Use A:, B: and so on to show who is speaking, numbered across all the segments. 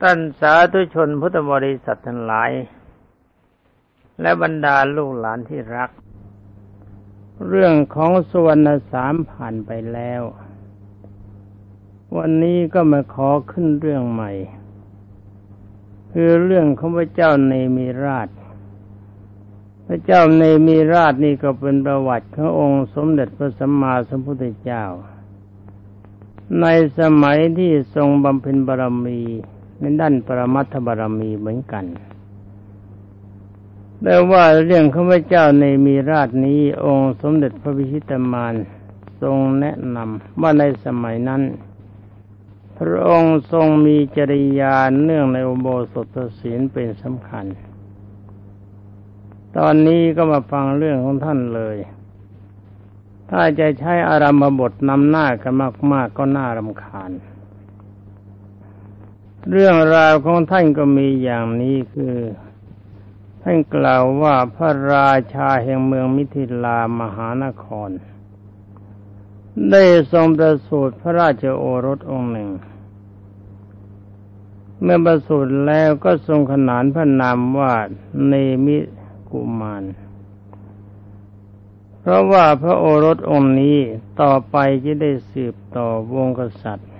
A: ท่านสาธุชนพุทธบริษัททั้งหลาย และบรรดาลูกหลานที่รัก เรื่องของสวรรณสามผ่านไปแล้ว วันนี้ก็มาขอขึ้นเรื่องใหม่ คือเรื่องของพระเจ้าในมีราช พระเจ้าในมีราชนี่ก็เป็นประวัติขององค์สมเด็จพระสัมมาสัมพุทธเจ้า ในสมัยที่ทรงบำเพ็ญบารมี ในด้านปรมัตถบารมีเหมือนกันแต่ว่าเรื่องข้าพเจ้าในมีราชนี้ องค์สมเด็จพระพิชิตมารทรงแนะนำว่าในสมัยนั้น พระองค์ทรงมีจริยาเนื่องในอุโบสถศีลเป็นสำคัญ ตอนนี้ก็มาฟังเรื่องของท่านเลย ถ้าจะใช้อารามบทนำหน้ากันมากๆก็น่ารำคาญ เรื่องราวของท่านก็มีอย่างนี้คือ ท่านกล่าวว่าพระราชาแห่งเมืองมิถิลามหานคร ได้ทรงประสูติพระราชโอรสองค์หนึ่ง เมื่อประสูติแล้วก็ทรงขนานพระนามว่าเนมิกุมารเพราะว่าพระโอรสองค์นี้ต่อไปจะได้สืบต่อวงกษัตริย์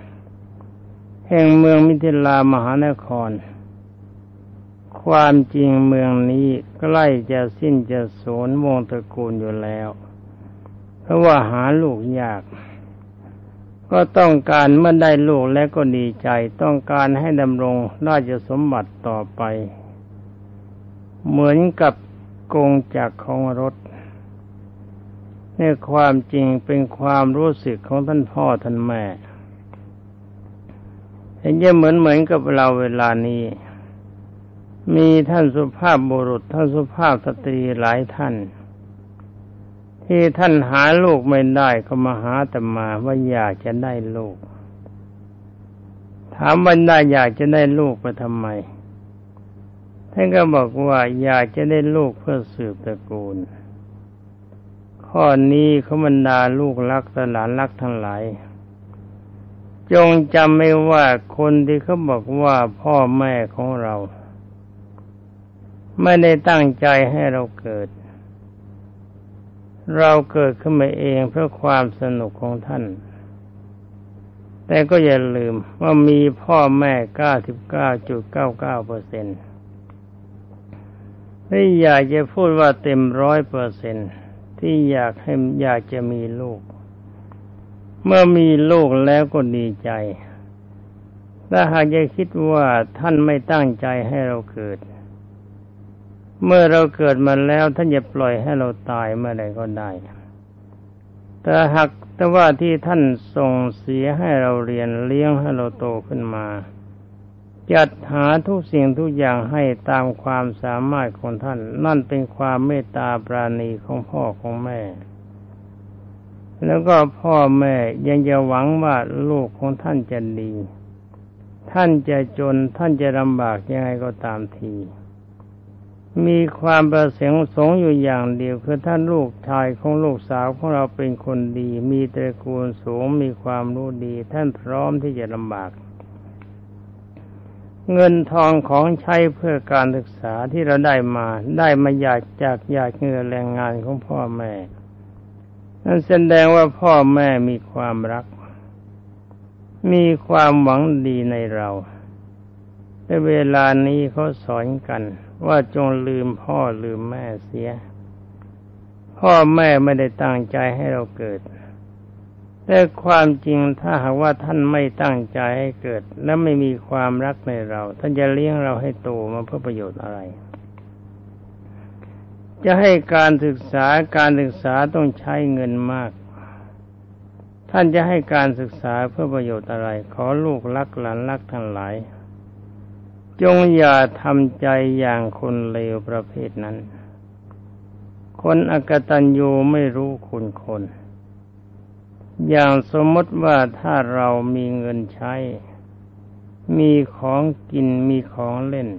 A: แห่งเมืองมิถิลามหานคร ความจริงเมืองนี้ใกล้จะสิ้นจะสูญวงตระกูลอยู่แล้ว เพราะว่าหาลูกยาก ก็ต้องการเมื่อได้ลูกแล้วก็ดีใจ ต้องการให้ดำรงราชสมบัติต่อไป เหมือนกับกงจักของรถในความจริงเป็นความรู้สึกของท่านพ่อท่านแม่ เห็นจะเหมือนเหมือนกับเราเวลานี้ มีท่านสุภาพบุรุษ ท่านสุภาพสตรีหลายท่าน ที่ท่านหาลูกไม่ได้ก็มาหาแต่มาว่าอยากจะได้ลูก ถามบรรดาอยากจะได้ลูกไปทำไมท่านก็บอกว่าอยากจะได้ลูกเพื่อสืบตระกูล ข้อนี้เขาบรรดาลูกรักตลานรักทั้งหลาย จงจำไม่ว่าคนที่เขาบอกว่าพ่อแม่ของเรา ไม่ได้ตั้งใจให้เราเกิด เราเกิดขึ้นมาเองเพื่อความสนุกของท่าน แต่ก็อย่าลืมว่ามีพ่อแม่ 99.99เปอร์เซ็นต์ไม่อยากจะพูดว่าเต็มร้อยเปอร์เซ็นต์ที่อยากให้อยากจะมีลูก เมื่อมีลูกแล้วก็ดีใจ ถ้าหากจะคิดว่าท่านไม่ตั้งใจให้เราเกิด เมื่อเราเกิดมาแล้วท่านจะปล่อยให้เราตายเมื่อใดก็ได้ แต่หากแต่ว่าที่ท่านส่งเสียให้เราเรียนเลี้ยงให้เราโตขึ้นมา จัดหาทุกสิ่งทุกอย่างให้ตามความสามารถของท่าน นั่นเป็นความเมตตาปราณีของพ่อของแม่ แล้วก็พ่อแม่ยังจะหวังว่าลูกของท่านจะดี ท่านจะจนท่านจะลำบากยังไงก็ตามที มีความประสงค์สงอยู่อย่างเดียวคือท่านลูกชายของลูกสาวของเราเป็นคนดี มีตระกูลสูงมีความรู้ดี ท่านพร้อมที่จะลำบาก เงินทองของใช้เพื่อการศึกษาที่เราได้มา ได้มาอยากจากอยากเงินแรงงานของพ่อแม่ นั่นแสดงว่าพ่อแม่มีความรัก มีความหวังดีในเราแต่เวลานี้เขาสอนกัน ว่าจงลืมพ่อลืมแม่เสีย พ่อแม่ไม่ได้ตั้งใจให้เราเกิด แต่ความจริงถ้าหากว่าท่านไม่ตั้งใจให้เกิด และไม่มีความรักในเรา ท่านจะเลี้ยงเราให้โตมาเพื่อประโยชน์อะไร จะให้การศึกษาการศึกษาต้องใช้เงินมาก ท่านจะให้การศึกษาเพื่อประโยชน์อะไร ขอลูกรักหลานรักทั้งหลาย จงอย่าทำใจอย่างคนเลวประเภทนั้น คนอกตัญญูไม่รู้คุณคน อย่างสมมติว่าถ้าเรามีเงินใช้ มีของกินมีของเล่น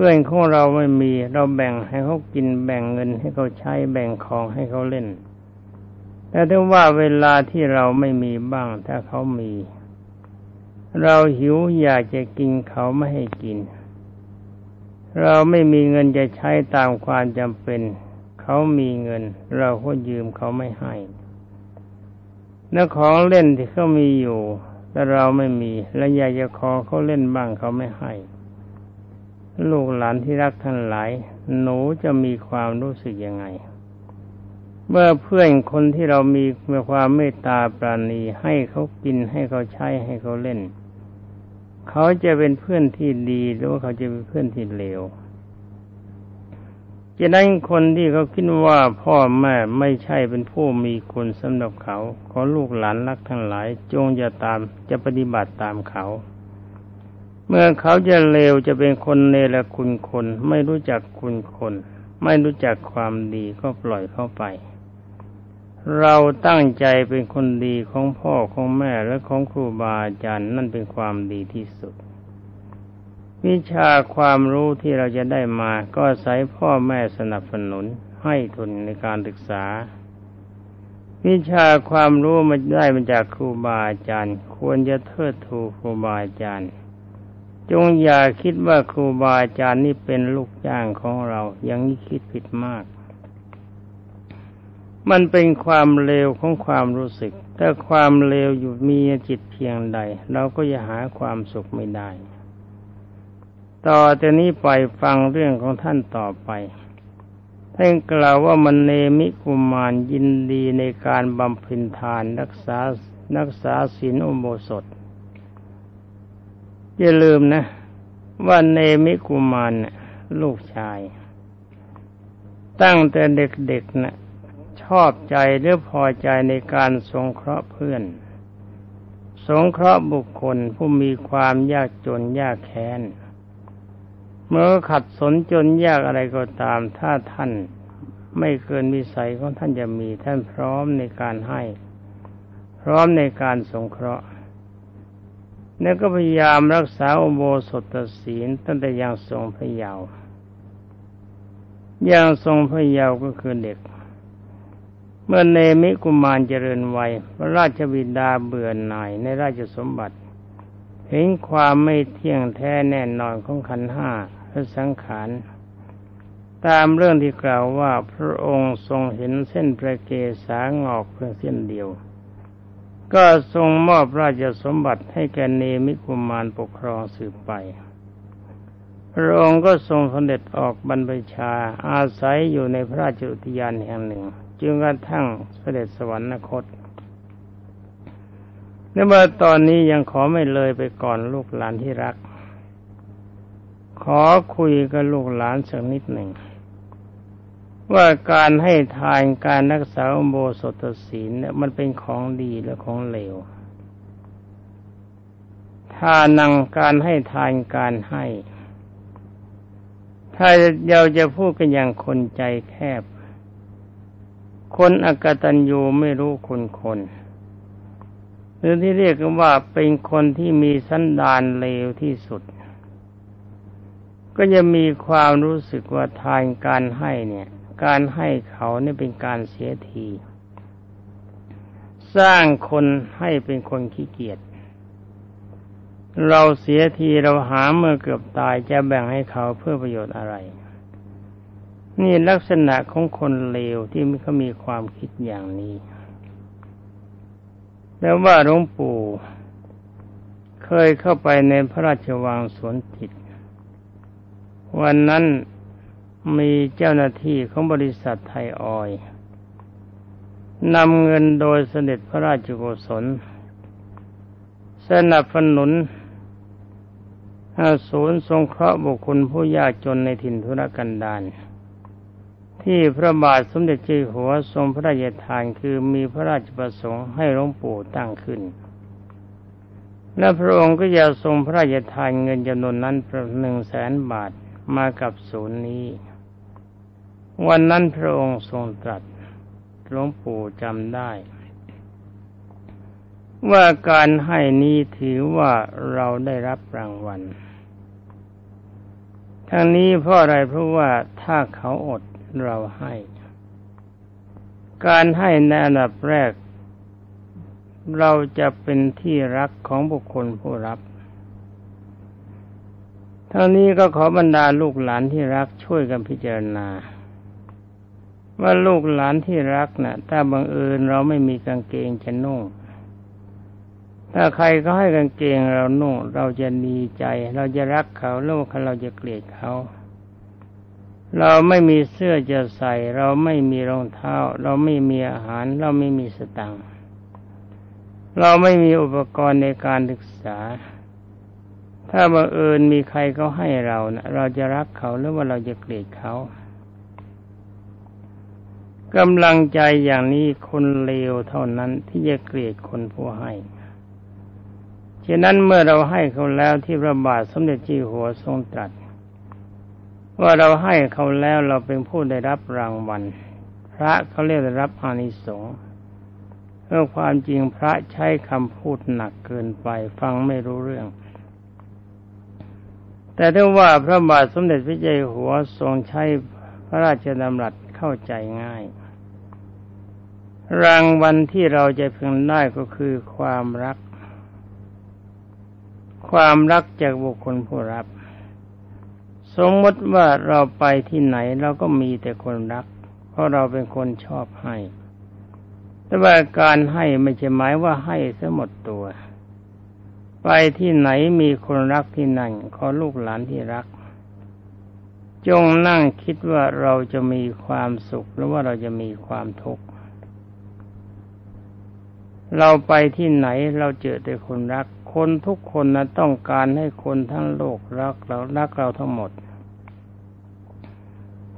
A: พื่อนของเราไม่มีเราแบ่งให้เขากินแบ่งเงินให้เขาใช้แบ่งของให้เขาเล่น แต่ถ้าว่าเวลาที่เราไม่มีบ้างถ้าเขามี เราหิวอยากจะกินเขาไม่ให้กิน เราไม่มีเงินจะใช้ตามความจำเป็น เขามีเงิน เราก็ยืมเขาไม่ให้แล้วของเล่นที่เขามีอยู่ แต่เราไม่มี และอยากจะขอเขาเล่นบ้างเขาไม่ให้ ลูกหลานที่รักท่านหลาย หนูจะมีความรู้สึกยังไง เมื่อเพื่อนคนที่เรามีมีความเมตตาปราณีให้เขากินให้เขาใช้ให้เขาเล่น เขาจะเป็นเพื่อนที่ดีหรือว่าเขาจะเป็นเพื่อนที่เลวจะนั้นคนที่เขาคิดว่าพ่อแม่ไม่ใช่เป็นผู้มีคุณสำหรับเขา ขอลูกหลานรักทั้งหลาย จงจะตามจะปฏิบัติตามเขา เมื่อเขาจะเลวจะเป็นคนเนรคุณคน ไม่รู้จักคุณคน ไม่รู้จักความดีก็ปล่อยเข้าไป เราตั้งใจเป็นคนดีของพ่อของแม่และของครูบาอาจารย์นั่นเป็นความดีที่สุด วิชาความรู้ที่เราจะได้มาก็ใส่พ่อแม่สนับสนุนให้ทุนในการศึกษา วิชาความรู้มันได้มาจากครูบาอาจารย์ ควรจะเทิดทูครูบาอาจารย์ จงอย่าคิดว่าครูบาอาจารย์นี่เป็นลูกจ้างของเราอย่างนี้คิดผิดมาก มันเป็นความเลวของความรู้สึก ถ้าความเลวอยู่มีจิตเพียงใด เราก็จะหาความสุขไม่ได้ ต่อจากนี้ไปฟังเรื่องของท่านต่อไปท่านกล่าวว่ามันเนมิกุมารยินดีในการบำเพ็ญทานรักษารักษาศีลอุโบสถ อย่าลืมนะว่าเนมิกุมารลูกชาย ตั้งแต่เด็กๆนะชอบใจหรือพอใจในการสงเคราะห์เพื่อน สงเคราะห์บุคคลผู้มีความยากจนยากแค้น เมื่อขัดสนจนยากอะไรก็ตาม ถ้าท่านไม่เกินวิสัยของท่านจะมีท่านพร้อมในการให้ พร้อมในการสงเคราะห์ แล้วก็พยายามรักษาอุโบสถศีลตั้งแต่ยังทรงพระเยาว์ยังทรงพระเยาว์ก็คือเด็ก เมื่อเนมิกุมารเจริญวัยพระราชบิดาเบื่อหน่ายในราชสมบัติ เห็นความไม่เที่ยงแท้แน่นอนของขันห้าและสังขารตามเรื่องที่กล่าวว่าพระองค์ทรงเห็นเส้นประเกศางอกเพียงเส้นเดียว ก็ทรงมอบราชสมบัติให้แกเนมิกุมารปกครองสืบไป พระองค์ก็ทรงสเด็จออกบรรพชา อาศัยอยู่ในพระราชอุทยานแห่งหนึ่ง จึงกระทั่งเสด็จสวรรคตในเมื่อตอนนี้ยังขอไม่เลยไปก่อนลูกหลานที่รัก ขอคุยกับลูกหลานสักนิดหนึ่ง ว่าการให้ทานการรักษาโบสถศีลเนี่ยมันเป็นของดีและของเลวทานังการให้ทานการให้ ถ้าเราจะพูดกันอย่างคนใจแคบ คนอกตัญญูไม่รู้คุณคนหรือที่เรียกกันว่าเป็นคนที่มีสันดานเลวที่สุด ก็จะมีความรู้สึกว่าทานการให้เนี่ย การให้เขาเนี่ยเป็นการเสียที สร้างคนให้เป็นคนขี้เกียจเราเสียทีเราหาเมื่อเกือบตายจะแบ่งให้เขาเพื่อประโยชน์อะไร นี่ลักษณะของคนเลวที่เขามีความคิดอย่างนี้ แล้วว่าหลวงปู่เคยเข้าไปในพระราชวังสวนจิต วันนั้น มีเจ้าหน้าที่ของบริษัทไทยออยนำเงินโดยเสด็จพระราชโกศลสนับสนุนศูนย์สงเคราะห์บุคคลผู้ยากจนในถิ่นธุรกันดารที่พระบาทสมเด็จเจ้าหัวทรงพระราชทานคือมีพระราชประสงค์ให้หลวงปู่ตั้งขึ้น และพระองค์ก็จะทรงพระราชทานเงินจำนวนนั้นประหนึ่งแสนบาท มากับศูนย์นี้ วันนั้นพระองค์ทรงตรัสหลวงปู่จำได้ ว่าการให้นี้ถือว่าเราได้รับรางวัลทั้งนี้เพราะอะไรเพราะว่าถ้าเขาอดเราให้ การให้ในอันดับแรก เราจะเป็นที่รักของบุคคลผู้รับ ทั้งนี้ก็ขอบรรดาลูกหลานที่รักช่วยกันพิจารณา ว่าลูกหลานที่รักนะ่ะ ถ้าบังเอิญเราไม่มีกางเกงจะนุ่ง ถ้าใครก็ให้กางเกงเรานุ่ง เราจะดีใจ เราจะรักเขาแล้วเราจะเกลียดเขา เราไม่มีเสื้อจะใส่ เราไม่มีรองเท้า เราไม่มีอาหาร เราไม่มีสตังค์เราไม่มีอุปกรณ์ในการศึกษา ถ้าบังเอิญมีใครเขาให้เรานะเราจะรักเขาหรือว่าเราจะเกลียดเขากำลังใจอย่างนี้คนเลวเท่านั้นที่จะเกลียดคนผู้ให้ฉะนั้นเมื่อเราให้เขาแล้วที่พระบาทสมเด็จจีหัวทรงตรัส ว่าเราให้เขาแล้วเราเป็นผู้ได้รับรางวัล พระเขาเรียกได้รับอานิสงส์เมื่อความจริงพระใช้คำพูดหนักเกินไปฟังไม่รู้เรื่อง แต่ถ้าว่าพระบาทสมเด็จพระเจ้าอยู่หัวทรงใช้พระราชดำรัสเข้าใจง่าย รางวัลที่เราจะพึงได้ก็คือความรัก ความรักจากบุคคลผู้รับ สมมติว่าเราไปที่ไหนเราก็มีแต่คนรัก เพราะเราเป็นคนชอบให้ แต่ว่าการให้ไม่ใช่หมายว่าให้ซะหมดตัว ไปที่ไหนมีคนรักที่นั่นขอลูกหลานที่รัก จงนั่งคิดว่าเราจะมีความสุขหรือว่าเราจะมีความทุกข์เราไปที่ไหนเราเจอแต่คนรัก คนทุกคนนะต้องการให้คนทั้งโลกรักเรารักเราทั้งหมด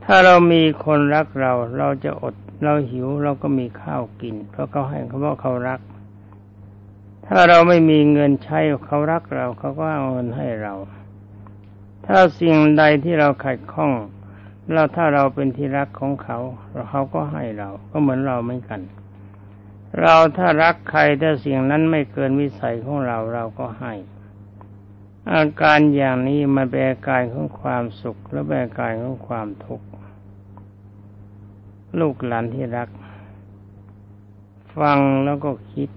A: ถ้าเรามีคนรักเรา เราจะอดเราหิวเราก็มีข้าวกิน เพราะเขาให้เขาบอกเขารัก ถ้าเราไม่มีเงินใช้เขารักเราเขาก็เอาเงินให้เรา ถ้าสิ่งใดที่เราขัดข้องเราถ้าเราเป็นที่รักของเขาเขาก็ให้เราก็เหมือนเราเหมือนกัน เราถ้ารักใครถ้าสิ่งนั้นไม่เกินวิสัยของเราเราก็ให้ อาการอย่างนี้มันเป็นอาการของความสุขและเป็นอาการของความทุกข์ลูกหลานที่รัก ฟังแล้วก็คิด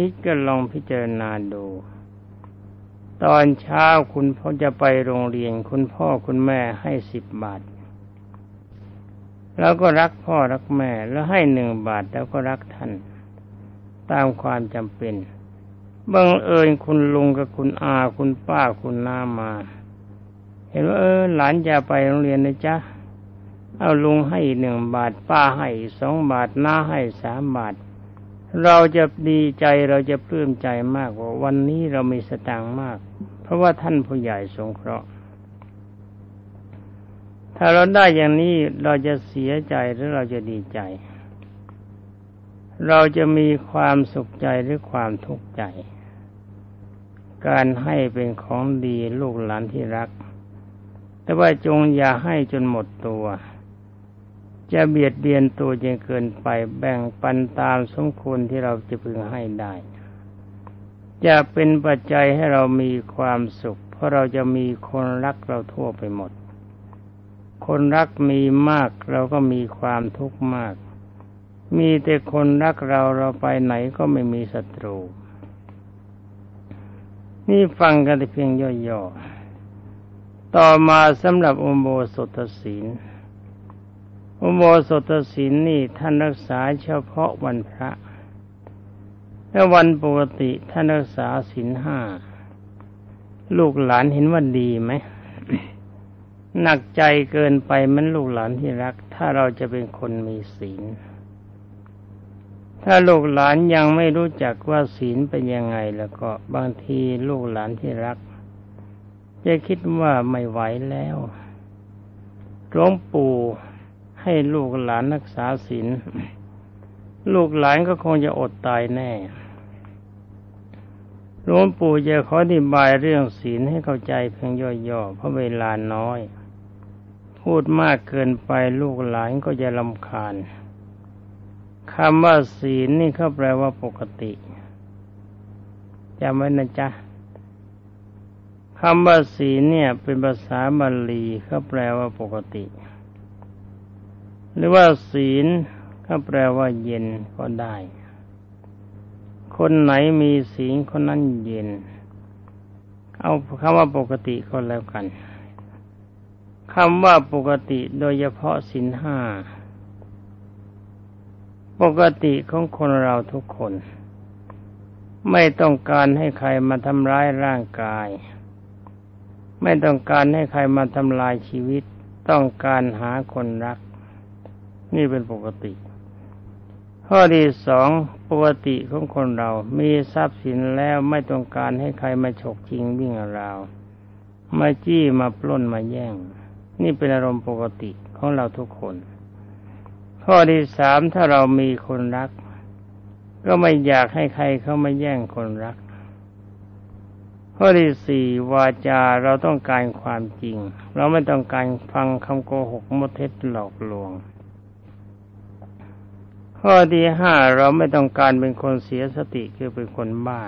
A: คิดก็ลองพิจารณาดู ตอนเช้าคุณพ่อจะไปโรงเรียนคุณพ่อคุณแม่ให้สิบบาท แล้วก็รักพ่อรักแม่แล้วให้หนึ่งบาทแล้วก็รักท่าน ตามความจำเป็นบังเอิญคุณลุงกับคุณอาคุณป้าคุณน้ามา เห็นว่าเออหลานจะไปโรงเรียนนะจ๊ะเอาลุงให้หนึ่งบาท ป้าให้สองบาทน้าให้สามบาท เราจะดีใจเราจะปลื้มใจมากว่าวันนี้เรามีสตางค์มาก เพราะว่าท่านผู้ใหญ่สงเคราะห์ ถ้าเราได้อย่างนี้เราจะเสียใจหรือเราจะดีใจ เราจะมีความสุขใจหรือความทุกข์ใจ การให้เป็นของดีลูกหลานที่รัก แต่ว่าจงอย่าให้จนหมดตัว จะเบียดเบียนตัวจนเกินไปแบ่งปันตามสมควรที่เราจะพึงให้ได้ จะเป็นปัจจัยให้เรามีความสุข เพราะเราจะมีคนรักเราทั่วไปหมด คนรักมีมากเราก็มีความทุกข์มาก มีแต่คนรักเราเราไปไหนก็ไม่มีศัตรู นี่ฟังกันแต่เพียงย่อๆต่อมาสำหรับอุโบสถศีล อุโบสถศีลนี่ท่านรักษาเฉพาะวันพระและวันปกติท่านรักษาศีลห้าลูกหลานเห็นว่าดีไหมหนักใจเกินไปมันลูกหลานที่รัก ถ้าเราจะเป็นคนมีศีล ถ้าลูกหลานยังไม่รู้จักว่าศีลเป็นยังไงแล้วก็บางทีลูกหลานที่รัก จะคิดว่าไม่ไหวแล้วหลวงปู่ ให้ลูกหลานรักษาศีลลูกหลานก็คงจะอดตายแน่หลวงปู่จะขออธิบายเรื่องศีลให้เข้าใจเพียงย่อๆเพราะเวลาน้อย พูดมากเกินไปลูกหลานก็จะลำคาญคำว่าศีลนี่เขาแปลว่าปกติจำไว้นะจ๊ะคำว่าศีลเนี่ย เป็นภาษาบาลีเขาแปลว่าปกติ หรือว่าศีลก็แปลว่าเย็นก็ได้ คนไหนมีศีลคนนั้นเย็น เอาคำว่าปกติก็แล้วกันคำว่าปกติโดยเฉพาะศีลห้าปกติของคนเราทุกคน ไม่ต้องการให้ใครมาทำร้ายร่างกาย ไม่ต้องการให้ใครมาทำลายชีวิต ต้องการหาคนรัก นี่เป็นปกติ ข้อที่สองปกติของคนเรา มีทรัพย์สินแล้วไม่ต้องการให้ใครมาฉกจริงวิ่งราวมาจี้มาปล้นมาแย่ง นี่เป็นอารมณ์ปกติของเราทุกคน ข้อที่สามถ้าเรามีคนรัก ก็ไม่อยากให้ใครเข้ามาแย่งคนรัก ข้อที่สี่วาจาเราต้องการความจริง เราไม่ต้องการฟังคำโกหกมดเท็จหลอกลวง ข้อที่ห้าเราไม่ต้องการเป็นคนเสียสติคือเป็นคนบ้า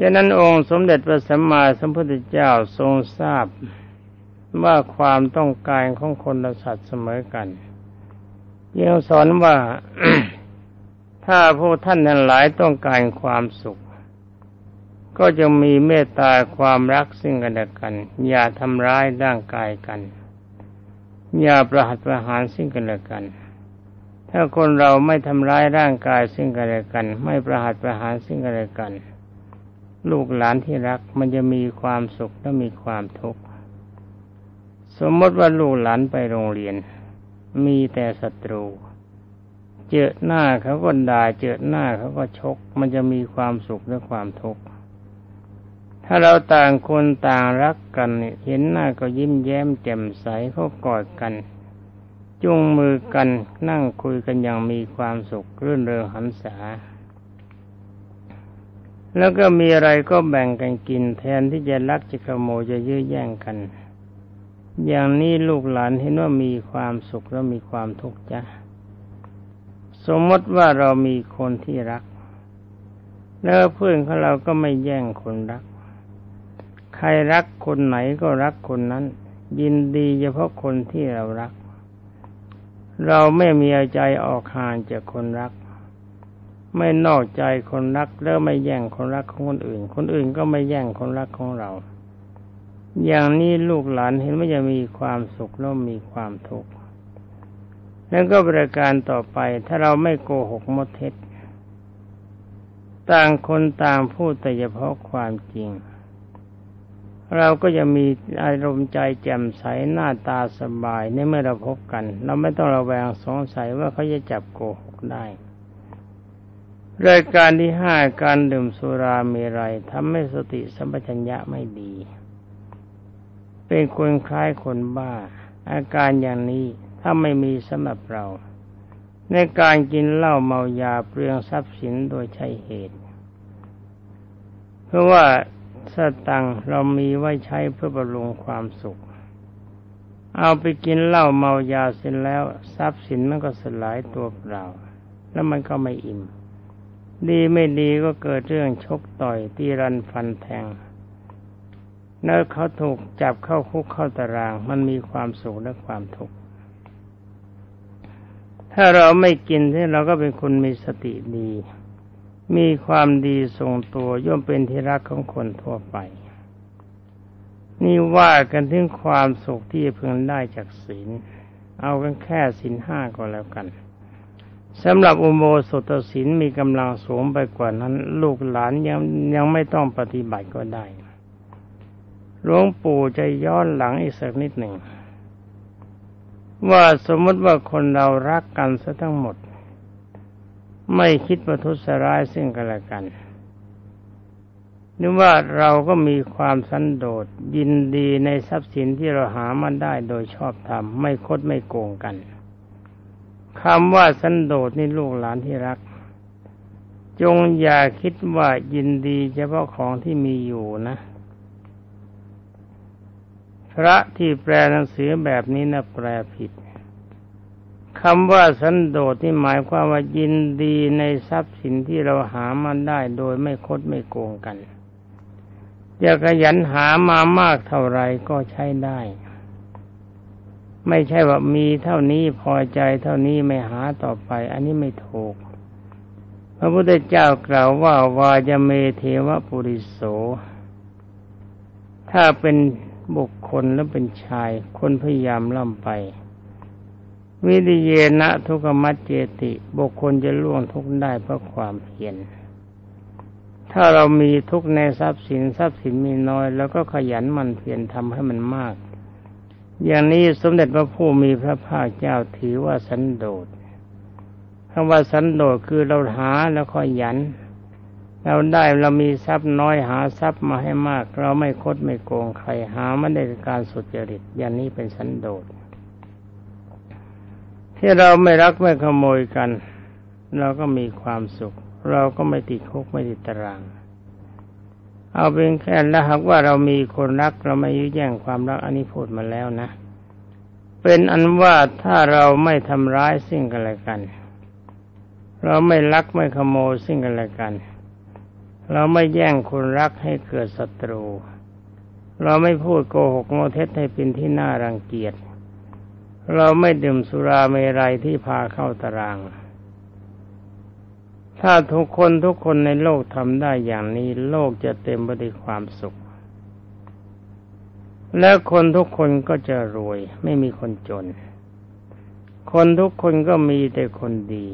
A: ดังนั้นองค์สมเด็จพระสัมมาสัมพุทธเจ้าทรงทราบว่าความต้องการของคนและสัตว์เสมอกันยังสอนว่าถ้าพวกท่านนั้นหลายต้องการความสุข ก็จะมีเมตตาความรักซึ่งกันและกัน อย่าทำร้ายร่างกายกัน อย่าประหัตประหารซึ่งกันและกัน ถ้าคนเราไม่ทำร้ายร่างกายซึ่งกันและกัน ไม่ประหัตประหารซึ่งกันและกัน ลูกหลานที่รักมันจะมีความสุขและมีความทุกข์สมมติว่าลูกหลานไปโรงเรียน มีแต่ศัตรู เจอหน้าเขาก็ด่าเจอหน้าเขาก็ชก มันจะมีความสุขและความทุกข์ถ้าเราต่างคนต่างรักกันเห็นหน้าก็ยิ้มแย้มแจ่มใสเขากอดกัน จุงมือกันนั่งคุยกันอย่างมีความสุขรื่นเริงหันษา แล้วก็มีอะไรก็แบ่งกันกินแทนที่จะรักจะขโมยจะยื้อแย่งกัน อย่างนี้ลูกหลานเห็นว่ามีความสุขแล้วมีความทุกข์จ้ะสมมติว่าเรามีคนที่รัก แล้วเพื่อนของเราก็ไม่แย่งคนรัก ใครรักคนไหนก็รักคนนั้น ยินดีเฉพาะคนที่เรารัก เราไม่มีใจออกห่างจากคนรัก ไม่นอกใจคนรักแล้วไม่แย่งคนรักของคนอื่น คนอื่นก็ไม่แย่งคนรักของเรา อย่างนี้ลูกหลานเห็นว่าจะมีความสุขแล้วมีความทุกข์แล้วก็บริการต่อไปถ้าเราไม่โกหกมดเท็จ ต่างคนต่างพูดแต่เฉพาะความจริง เราก็จะมีอารมณ์ใจแจ่มใสหน้าตาสบายในเมื่อเราพบกัน เราไม่ต้องระแวงสงสัยว่าเขาจะจับโกหกได้ รายการที่ห้าการดื่มสุราเมรัยทำให้สติสัมปชัญญะไม่ดี เป็นคนคล้ายคนบ้า อาการอย่างนี้ถ้าไม่มีสำหรับเรา ในการกินเหล้าเมายาเปลืองทรัพย์สินโดยใช่เหตุ เพราะว่า สตังเรามีไว้ใช้เพื่อบำรุงความสุข เอาไปกินเหล้าเมายาเสร็จแล้ว ทรัพย์สินมันก็สลายตัวเปล่า แล้วมันก็ไม่อิ่ม ดีไม่ดีก็เกิดเรื่องชกต่อยตีรันฟันแทงเนื้อเขาถูกจับเข้าคุกเข้าตาราง มันมีความสุขและความทุกข์ถ้าเราไม่กินที่เราก็เป็นคนมีสติดี มีความดีทรงตัวย่อมเป็นที่รักของคนทั่วไป นี่ว่ากันถึงความสุขที่เพึงได้จากศีล เอากันแค่ศีลห้าก็แล้วกันสำหรับอุโมสถศีลมีกำลังสูงไปกว่านั้น ลูกหลานยังยังไม่ต้องปฏิบัติก็ได้หลวงปู่จะย้อนหลังอีกสักนิดหนึ่ง ว่าสมมติว่าคนเรารักกันซะทั้งหมด ไม่คิดประทุษร้ายซึ่งกันและกันนึกว่าเราก็มีความสันโดษยินดีในทรัพย์สินที่เราหามาได้โดยชอบธรรมไม่คดไม่โกงกันคำว่าสันโดษนี่ลูกหลานที่รัก จงอย่าคิดว่ายินดีเฉพาะของที่มีอยู่นะ พระที่แปลหนังสือแบบนี้นะแปลผิด คำว่าสันโดษที่หมายความว่ายินดีในทรัพย์สินที่เราหามาได้โดยไม่คดไม่โกงกันจะขยันหามามากเท่าไรก็ใช้ได้ ไม่ใช่ว่ามีเท่านี้พอใจเท่านี้ไม่หาต่อไป อันนี้ไม่ถูก พระพุทธเจ้ากล่าวว่าวายเมเทวปุริโส ถ้าเป็นบุคคลแล้วเป็นชาย คนพยายามล่ำไป วิริเยนะทุกมัจเจติบุคคลจะล่วงทุกได้เพราะความเพียรถ้าเรามีทุกในทรัพย์สินทรัพย์สินมีน้อย แล้วก็ขยันมันเพียรทำให้มันมาก อย่างนี้สมเด็จพระผู้มีพระภาคเจ้าถือว่าสันโดษคำว่าสันโดษคือเราหาแล้วขยัน เราได้เรามีทรัพย์น้อยหาทรัพย์มาให้มาก เราไม่คดไม่โกงใครหาไม่ได้การสุจริตอย่างนี้เป็นสันโดษ ที่เราไม่รักไม่ขโมยกัน เราก็มีความสุข เราก็ไม่ติดคุกไม่ติดตาราง เอาเป็นแค่แล้วหากว่าเรามีคนรักเราไม่ยื้อแย่งความรักอันนี้พูดมาแล้วนะ เป็นอันว่าถ้าเราไม่ทำร้ายสิ่งกันและกัน เราไม่ลักไม่ขโมยสิ่งกันและกัน เราไม่แย่งคนรักให้เกิดศัตรู เราไม่พูดโกหกโมเท็จให้เป็นที่น่ารังเกียจ เราไม่ดื่มสุราเมรัยที่พาเข้าตาราง ถ้าทุกคนทุกคนในโลกทำได้อย่างนี้ โลกจะเต็มไปด้วยความสุข และคนทุกคนก็จะรวย ไม่มีคนจน คนทุกคนก็มีแต่คนดี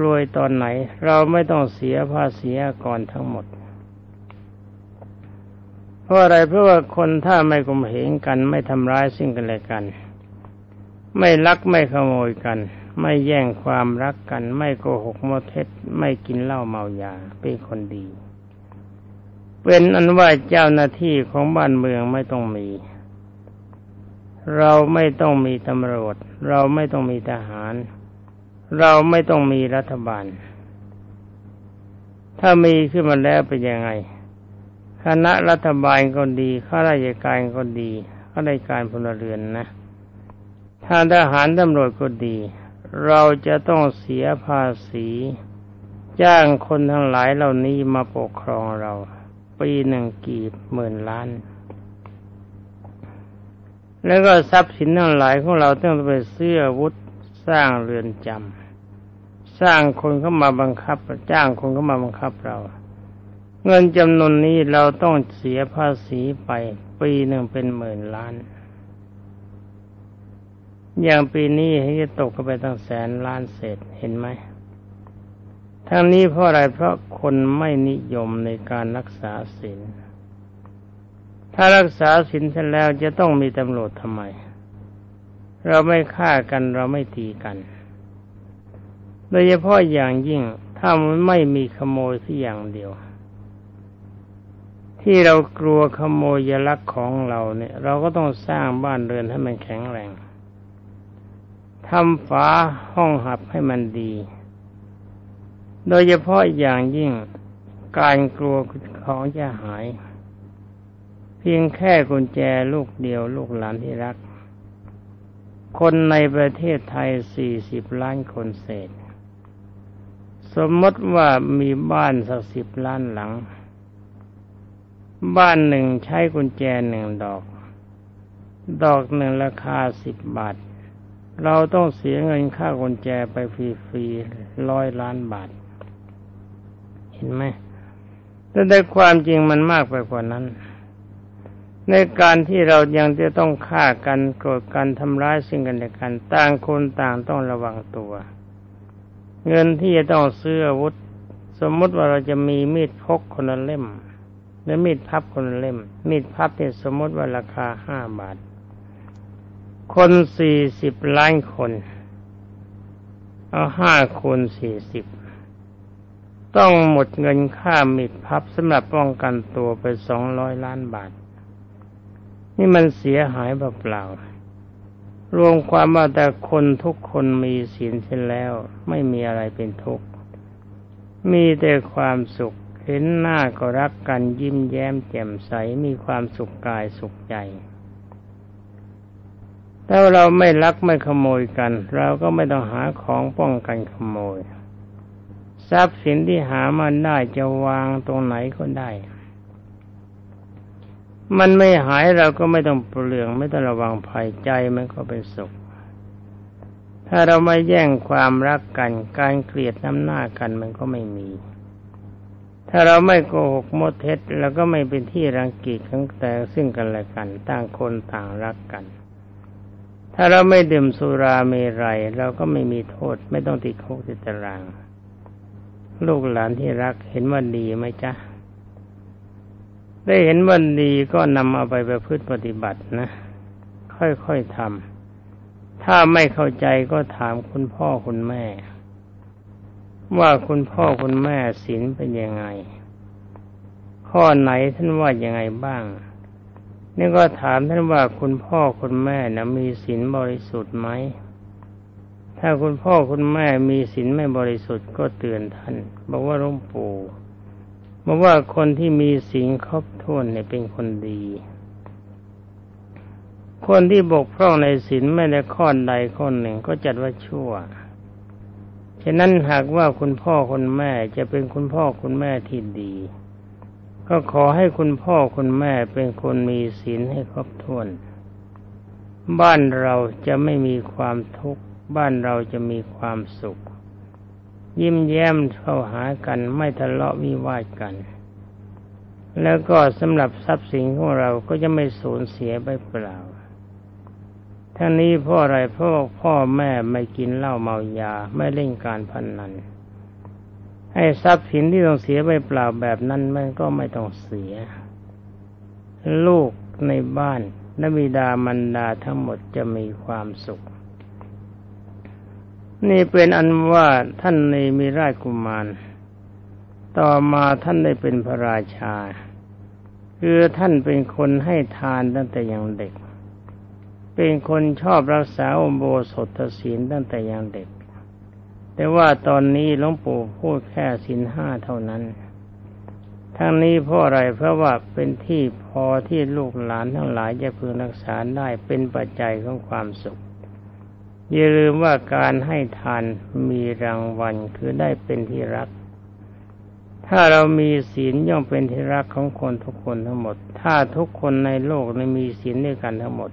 A: รวยตอนไหน เราไม่ต้องเสียภาษีก่อนทั้งหมดเพราะอะไรเพราะว่าคนถ้าไม่กลมเหงกันไม่ทำร้ายสิ่งกันและกัน ไม่ลักไม่ขโมยกัน ไม่แย่งความรักกัน ไม่โกหกโมเท็จไม่กินเหล้าเมายาเป็นคนดี เป็นอันว่าเจ้าหน้าที่ของบ้านเมืองไม่ต้องมี เราไม่ต้องมีตำรวจ เราไม่ต้องมีทหาร เราไม่ต้องมีรัฐบาล ถ้ามีขึ้นมาแล้วเป็นยังไง คณะรัฐบาลก็ดีข้าราชการก็ดีข้าราชการพลเรือนนะ ถ้าทหารตำรวจก็ดี เราจะต้องเสียภาษี จ้างคนทั้งหลายเหล่านี้มาปกครองเรา ปีหนึ่งกี่หมื่นล้าน แล้วก็ทรัพย์สินทั้งหลายของเราต้องไปเสื้อวุธสร้างเรือนจำสร้างคนเข้ามาบังคับ จ้างคนเข้ามาบังคับเรา เงินจำนวนนี้เราต้องเสียภาษีไป ปีหนึ่งเป็นหมื่นล้าน อย่างปีนี้ให้จะตกกันไปตั้งแสนล้านเศษเห็นไหมทั้งนี้เพราะอะไรเพราะคนไม่นิยมในการรักษาศีลถ้ารักษาศีลเสร็จแล้วจะต้องมีตำรวจทำไม เราไม่ฆ่ากันเราไม่ตีกัน โดยเฉพาะอย่างยิ่งถ้ามันไม่มีขโมยที่อย่างเดียว ที่เรากลัวขโมยยลักของเราเนี่ย เราก็ต้องสร้างบ้านเรือนให้มันแข็งแรง ทำฝาห้องหับให้มันดี โดยเฉพาะอย่างยิ่งการกลัวของจะหาย เพียงแค่กุญแจลูกเดียวลูกหลานที่รัก คนในประเทศไทยสี่สิบล้านคนเศษ สมมติว่ามีบ้านสักสิบล้านหลัง บ้านหนึ่งใช้กุญแจหนึ่งดอก ดอกหนึ่งราคาสิบบาท เราต้องเสียเงินค่ากุญแจไปฟรีๆร้อยล้านบาท เห็นไหมแต่ในความจริงมันมากไปกว่านั้น ในการที่เรายังจะต้องฆ่ากันโกรธกันทำร้ายสิ่งกันและกัน ต่างคนต่างต้องระวังตัว เงินที่จะต้องซื้ออาวุธ สมมติว่าเราจะมีมีดพกคนละเล่มหรือมีดพับคนละเล่ม มีดพับเนี่ยสมมติว่าราคาห้าบาท คนสี่สิบล้านคน เอาห้าคูณสี่สิบต้องหมดเงินค่ามิดพับสำหรับป้องกันตัวไปสองร้อยล้านบาท นี่มันเสียหายเปล่าๆรวมความว่าแต่คนทุกคนมีศีลเสียแล้ว ไม่มีอะไรเป็นทุกข์ มีแต่ความสุขเห็นหน้าก็รักกันยิ้มแย้มแจ่มใสมีความสุขกายสุขใจ ถ้าเราไม่ลักไม่ขโมยกัน เราก็ไม่ต้องหาของป้องกันขโมย ทรัพย์สินที่หามาได้จะวางตรงไหนก็ได้ มันไม่หายเราก็ไม่ต้องเปลือง ไม่ต้องระวังภัยใจมันก็เป็นสุขถถ้าเราไม่แย่งความรักกัน การเกลียดน้ำหน้ากันมันก็ไม่มี ถ้าเราไม่โกหกมดเท็จเราก็ไม่เป็นที่รังเกียจของแต่ซึ่งกันและกัน ต่างคนต่างรักกัน ถ้าเราไม่ดื่มสุราเมรัยเราก็ไม่มีโทษ ไม่ต้องติดคุกติดตาราง ลูกหลานที่รักเห็นว่าดีไหมจ๊ะ ได้เห็นว่าดีก็นำเอาไปประพฤติปฏิบัตินะ ค่อยๆทำถ้าไม่เข้าใจก็ถามคุณพ่อคุณแม่ ว่าคุณพ่อคุณแม่ศีลเป็นยังไง ข้อไหนท่านว่ายังไงบ้าง นี่ก็ถามท่านว่าคุณพ่อคุณแม่นะมีศีลบริสุทธิ์ไหม ถ้าคุณพ่อคุณแม่มีศีลไม่บริสุทธิ์ก็เตือนท่าน บอกว่าหลวงปู่บอกว่าคนที่มีศีลครบถ้วนเนี่ยเป็นคนดี คนที่บกพร่องในศีลไม่ได้ข้อใดข้อหนึ่งก็จัดว่าชั่วฉะนั้นหากว่าคุณพ่อคุณแม่จะเป็นคุณพ่อคุณแม่ที่ดี ก็ขอให้คุณพ่อคุณแม่เป็นคนมีศีลให้ครบถ้วน บ้านเราจะไม่มีความทุกข์ บ้านเราจะมีความสุข ยิ้มแย้มเข้าหากันไม่ทะเลาะวิวาทกัน แล้วก็สำหรับทรัพย์สินของเราก็จะไม่สูญเสียไปเปล่าทั้งนี้เพราะอะไรเพราะพ่อแม่ไม่กินเหล้าเมายาไม่เล่นการพนนัน ให้ทรัพย์สินที่ต้องเสียไปเปล่าแบบนั้นมันก็ไม่ต้องเสีย ลูกในบ้านนบิดามันดาทั้งหมดจะมีความสุข นี่เป็นอันว่าท่านในมีราชกุมาร ต่อมาท่านได้เป็นพระราชา คือท่านเป็นคนให้ทานตั้งแต่ยังเด็ก เป็นคนชอบรักษาอมโบสถศีลตั้งแต่ยังเด็ก แต่ว่าตอนนี้หลวงปู่ พูดแค่สินห้าเท่านั้น ทั้งนี้เพราะอะไรเพราะว่าเป็นที่พอที่ลูกหลานทั้งหลายจะพึงรักษาได้เป็นปัจจัยของความสุข อย่าลืมว่าการให้ทานมีรางวัลคือได้เป็นที่รัก ถ้าเรามีศีลย่อมเป็นที่รักของคนทุกคนทั้งหมด ถ้าทุกคนในโลกไม่มีศีลด้วยกันทั้งหมด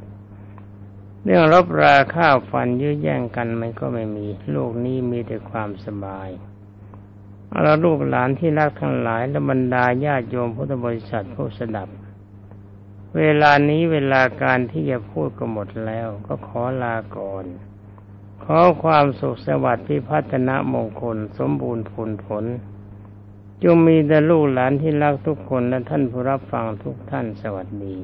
A: เรื่องรบราข้าวฟันยื้อแย่งกันมันก็ไม่มี โลกนี้มีแต่ความสบาย เราลูกหลานที่รักทั้งหลายและบรรดาญาติโยมพุทธบริษัทผู้สดับ เวลานี้เวลาการที่จะพูดก็หมดแล้ว ก็ขอลาก่อน ขอความสุขสวัสดิ์พิพัฒนมงคล สมบูรณ์ผลผล จงมีแต่ลูกหลานที่รักทุกคนและท่านผู้รับฟังทุกท่านสวัสดี